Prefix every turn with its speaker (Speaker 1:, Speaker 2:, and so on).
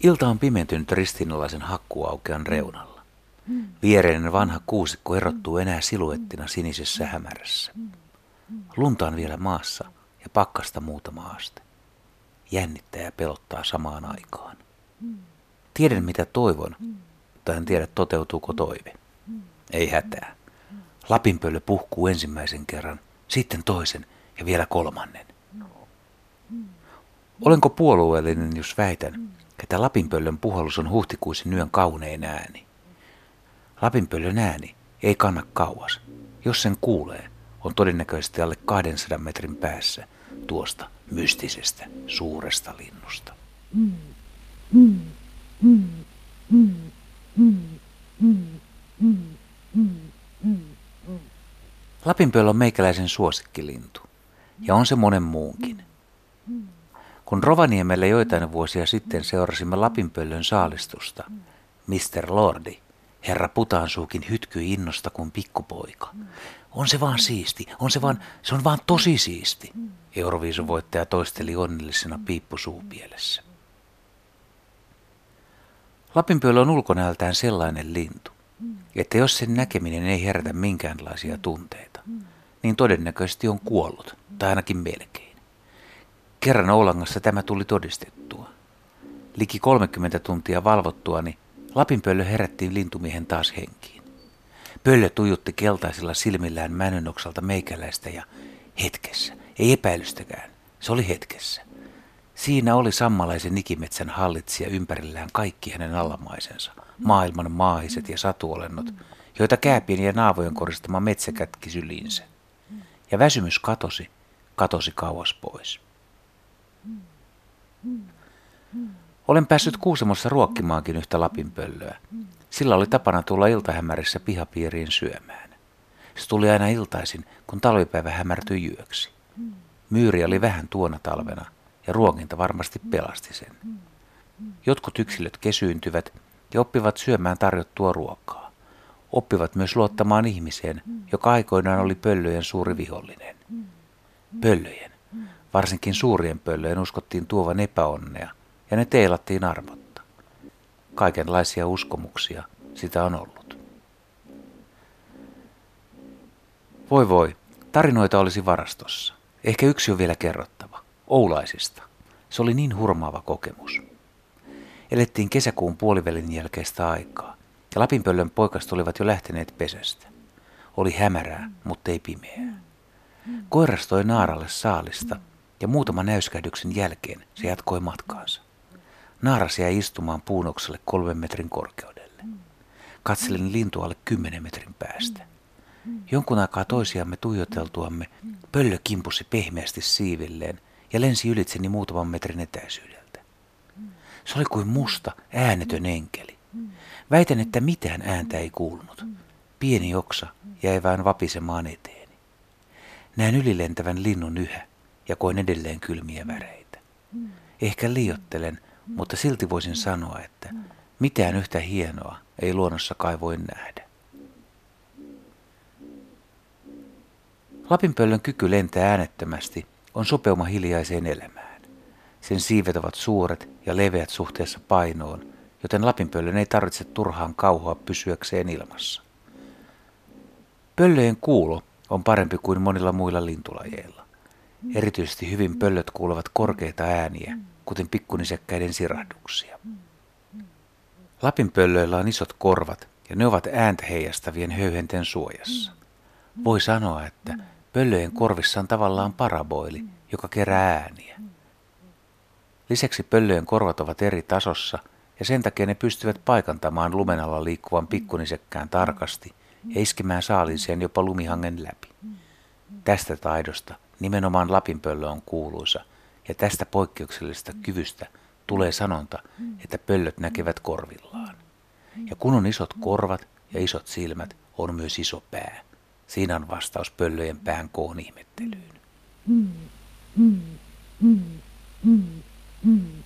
Speaker 1: Ilta on pimentynyt ristinalaisen hakkuaukean reunalla. Viereinen vanha kuusikko erottuu enää siluettina sinisessä hämärässä. Lunta on vielä maassa ja pakkasta muutama aste. Jännittää ja pelottaa samaan aikaan. Tiedän mitä toivon, mutta en tiedä toteutuuko toive. Ei hätää. Lapinpöllö puhkuu ensimmäisen kerran, sitten toisen ja vielä kolmannen. Olenko puolueellinen, jos väitän, että Lapinpöllön puhallus on huhtikuisen yön kaunein ääni? Lapinpöllön ääni ei kanna kauas. Jos sen kuulee, on todennäköisesti alle 200 metrin päässä tuosta mystisestä suuresta linnusta. Lapinpöllö on meikäläisen suosikkilintu, ja on se monen muunkin. Kun Rovaniemelle joitain vuosia sitten seurasimme Lapinpöllön saalistusta, Mr. Lordi, herra Putaansuukin hytkyi innosta kuin pikkupoika. On se vaan siisti, on se vaan, se on vaan tosi siisti, Euroviisuvoittaja toisteli onnellisena piippusuupielessä. Lapinpöllö on ulkonäöltään sellainen lintu, että jos sen näkeminen ei herätä minkäänlaisia tunteita, niin todennäköisesti on kuollut, tai ainakin melkein. Kerran Oulangassa tämä tuli todistettua. Liki 30 tuntia valvottuani Lapinpöllö herättiin lintumiehen taas henkiin. Pöllö tujutti keltaisilla silmillään männönoksalta meikäläistä ja hetkessä, ei epäilystäkään, se oli hetkessä. Siinä oli sammalaisen nikimetsän hallitsija ympärillään kaikki hänen alamaisensa, maailman maahiset ja satuolennot, joita kääpien ja naavojen koristama metsä kätki syliinsä. Ja väsymys katosi, katosi kauas pois. Olen päässyt Kuusamossa ruokkimaankin yhtä lapinpöllöä. Sillä oli tapana tulla iltahämärissä pihapiiriin syömään. Se tuli aina iltaisin, kun talvipäivä hämärtyi yöksi. Myyri oli vähän tuona talvena, ja ruokinta varmasti pelasti sen. Jotkut yksilöt kesyyntyvät ja oppivat syömään tarjottua ruokaa. Oppivat myös luottamaan ihmiseen, joka aikoinaan oli pöllöjen suuri vihollinen. Pöllöjen, varsinkin suurien pöllöjen uskottiin tuovan epäonnea, ja ne teilattiin armotta. Kaikenlaisia uskomuksia sitä on ollut. Voi voi, tarinoita olisi varastossa. Ehkä yksi on vielä kerrottava. Oulaisista. Se oli niin hurmaava kokemus. Elettiin kesäkuun puolivälin jälkeistä aikaa, ja Lapinpöllön poikast olivat jo lähteneet pesästä. Oli hämärää, mutta ei pimeää. Koiras toi naaralle saalista, ja muutaman näyskähdyksen jälkeen se jatkoi matkaansa. Naaras jäi istumaan puunokselle kolmen metrin korkeudelle. Katselin lintua alle kymmenen metrin päästä. Jonkun aikaa toisiamme tuijoteltuamme pöllö kimpusi pehmeästi siivilleen ja lensi ylitseni muutaman metrin etäisyydeltä. Se oli kuin musta, äänetön enkeli. Väitän, että mitään ääntä ei kuulunut. Pieni oksa jäi vain vapisemaan eteeni. Näen ylilentävän linnun yhä ja koin edelleen kylmiä väreitä. Ehkä liiottelen, mutta silti voisin sanoa, että mitään yhtä hienoa ei luonnossa kai voi nähdä. Lapinpöllön kyky lentää äänettömästi on sopeuma hiljaiseen elämään. Sen siivet ovat suuret ja leveät suhteessa painoon, joten lapinpöllön ei tarvitse turhaan kauhoa pysyäkseen ilmassa. Pöllöjen kuulo on parempi kuin monilla muilla lintulajeilla. Erityisesti hyvin pöllöt kuulevat korkeita ääniä, kuten pikkunisekkäiden sirahduksia. Lapinpöllöillä on isot korvat ja ne ovat ääntä heijastavien höyhenten suojassa. Voi sanoa, että pöllöjen korvissa on tavallaan paraboili, joka kerää ääniä. Lisäksi pöllöjen korvat ovat eri tasossa ja sen takia ne pystyvät paikantamaan lumen alla liikkuvan pikkunisekkään tarkasti ja iskemään saaliiseen jopa lumihangen läpi. Tästä taidosta nimenomaan Lapinpöllö on kuuluisa – ja tästä poikkeuksellisesta kyvystä tulee sanonta, että pöllöt näkevät korvillaan. Ja kun on isot korvat ja isot silmät, on myös iso pää. Siinä on vastaus pöllöjen pään koon ihmettelyyn. Mm, mm, mm, mm, mm. mm.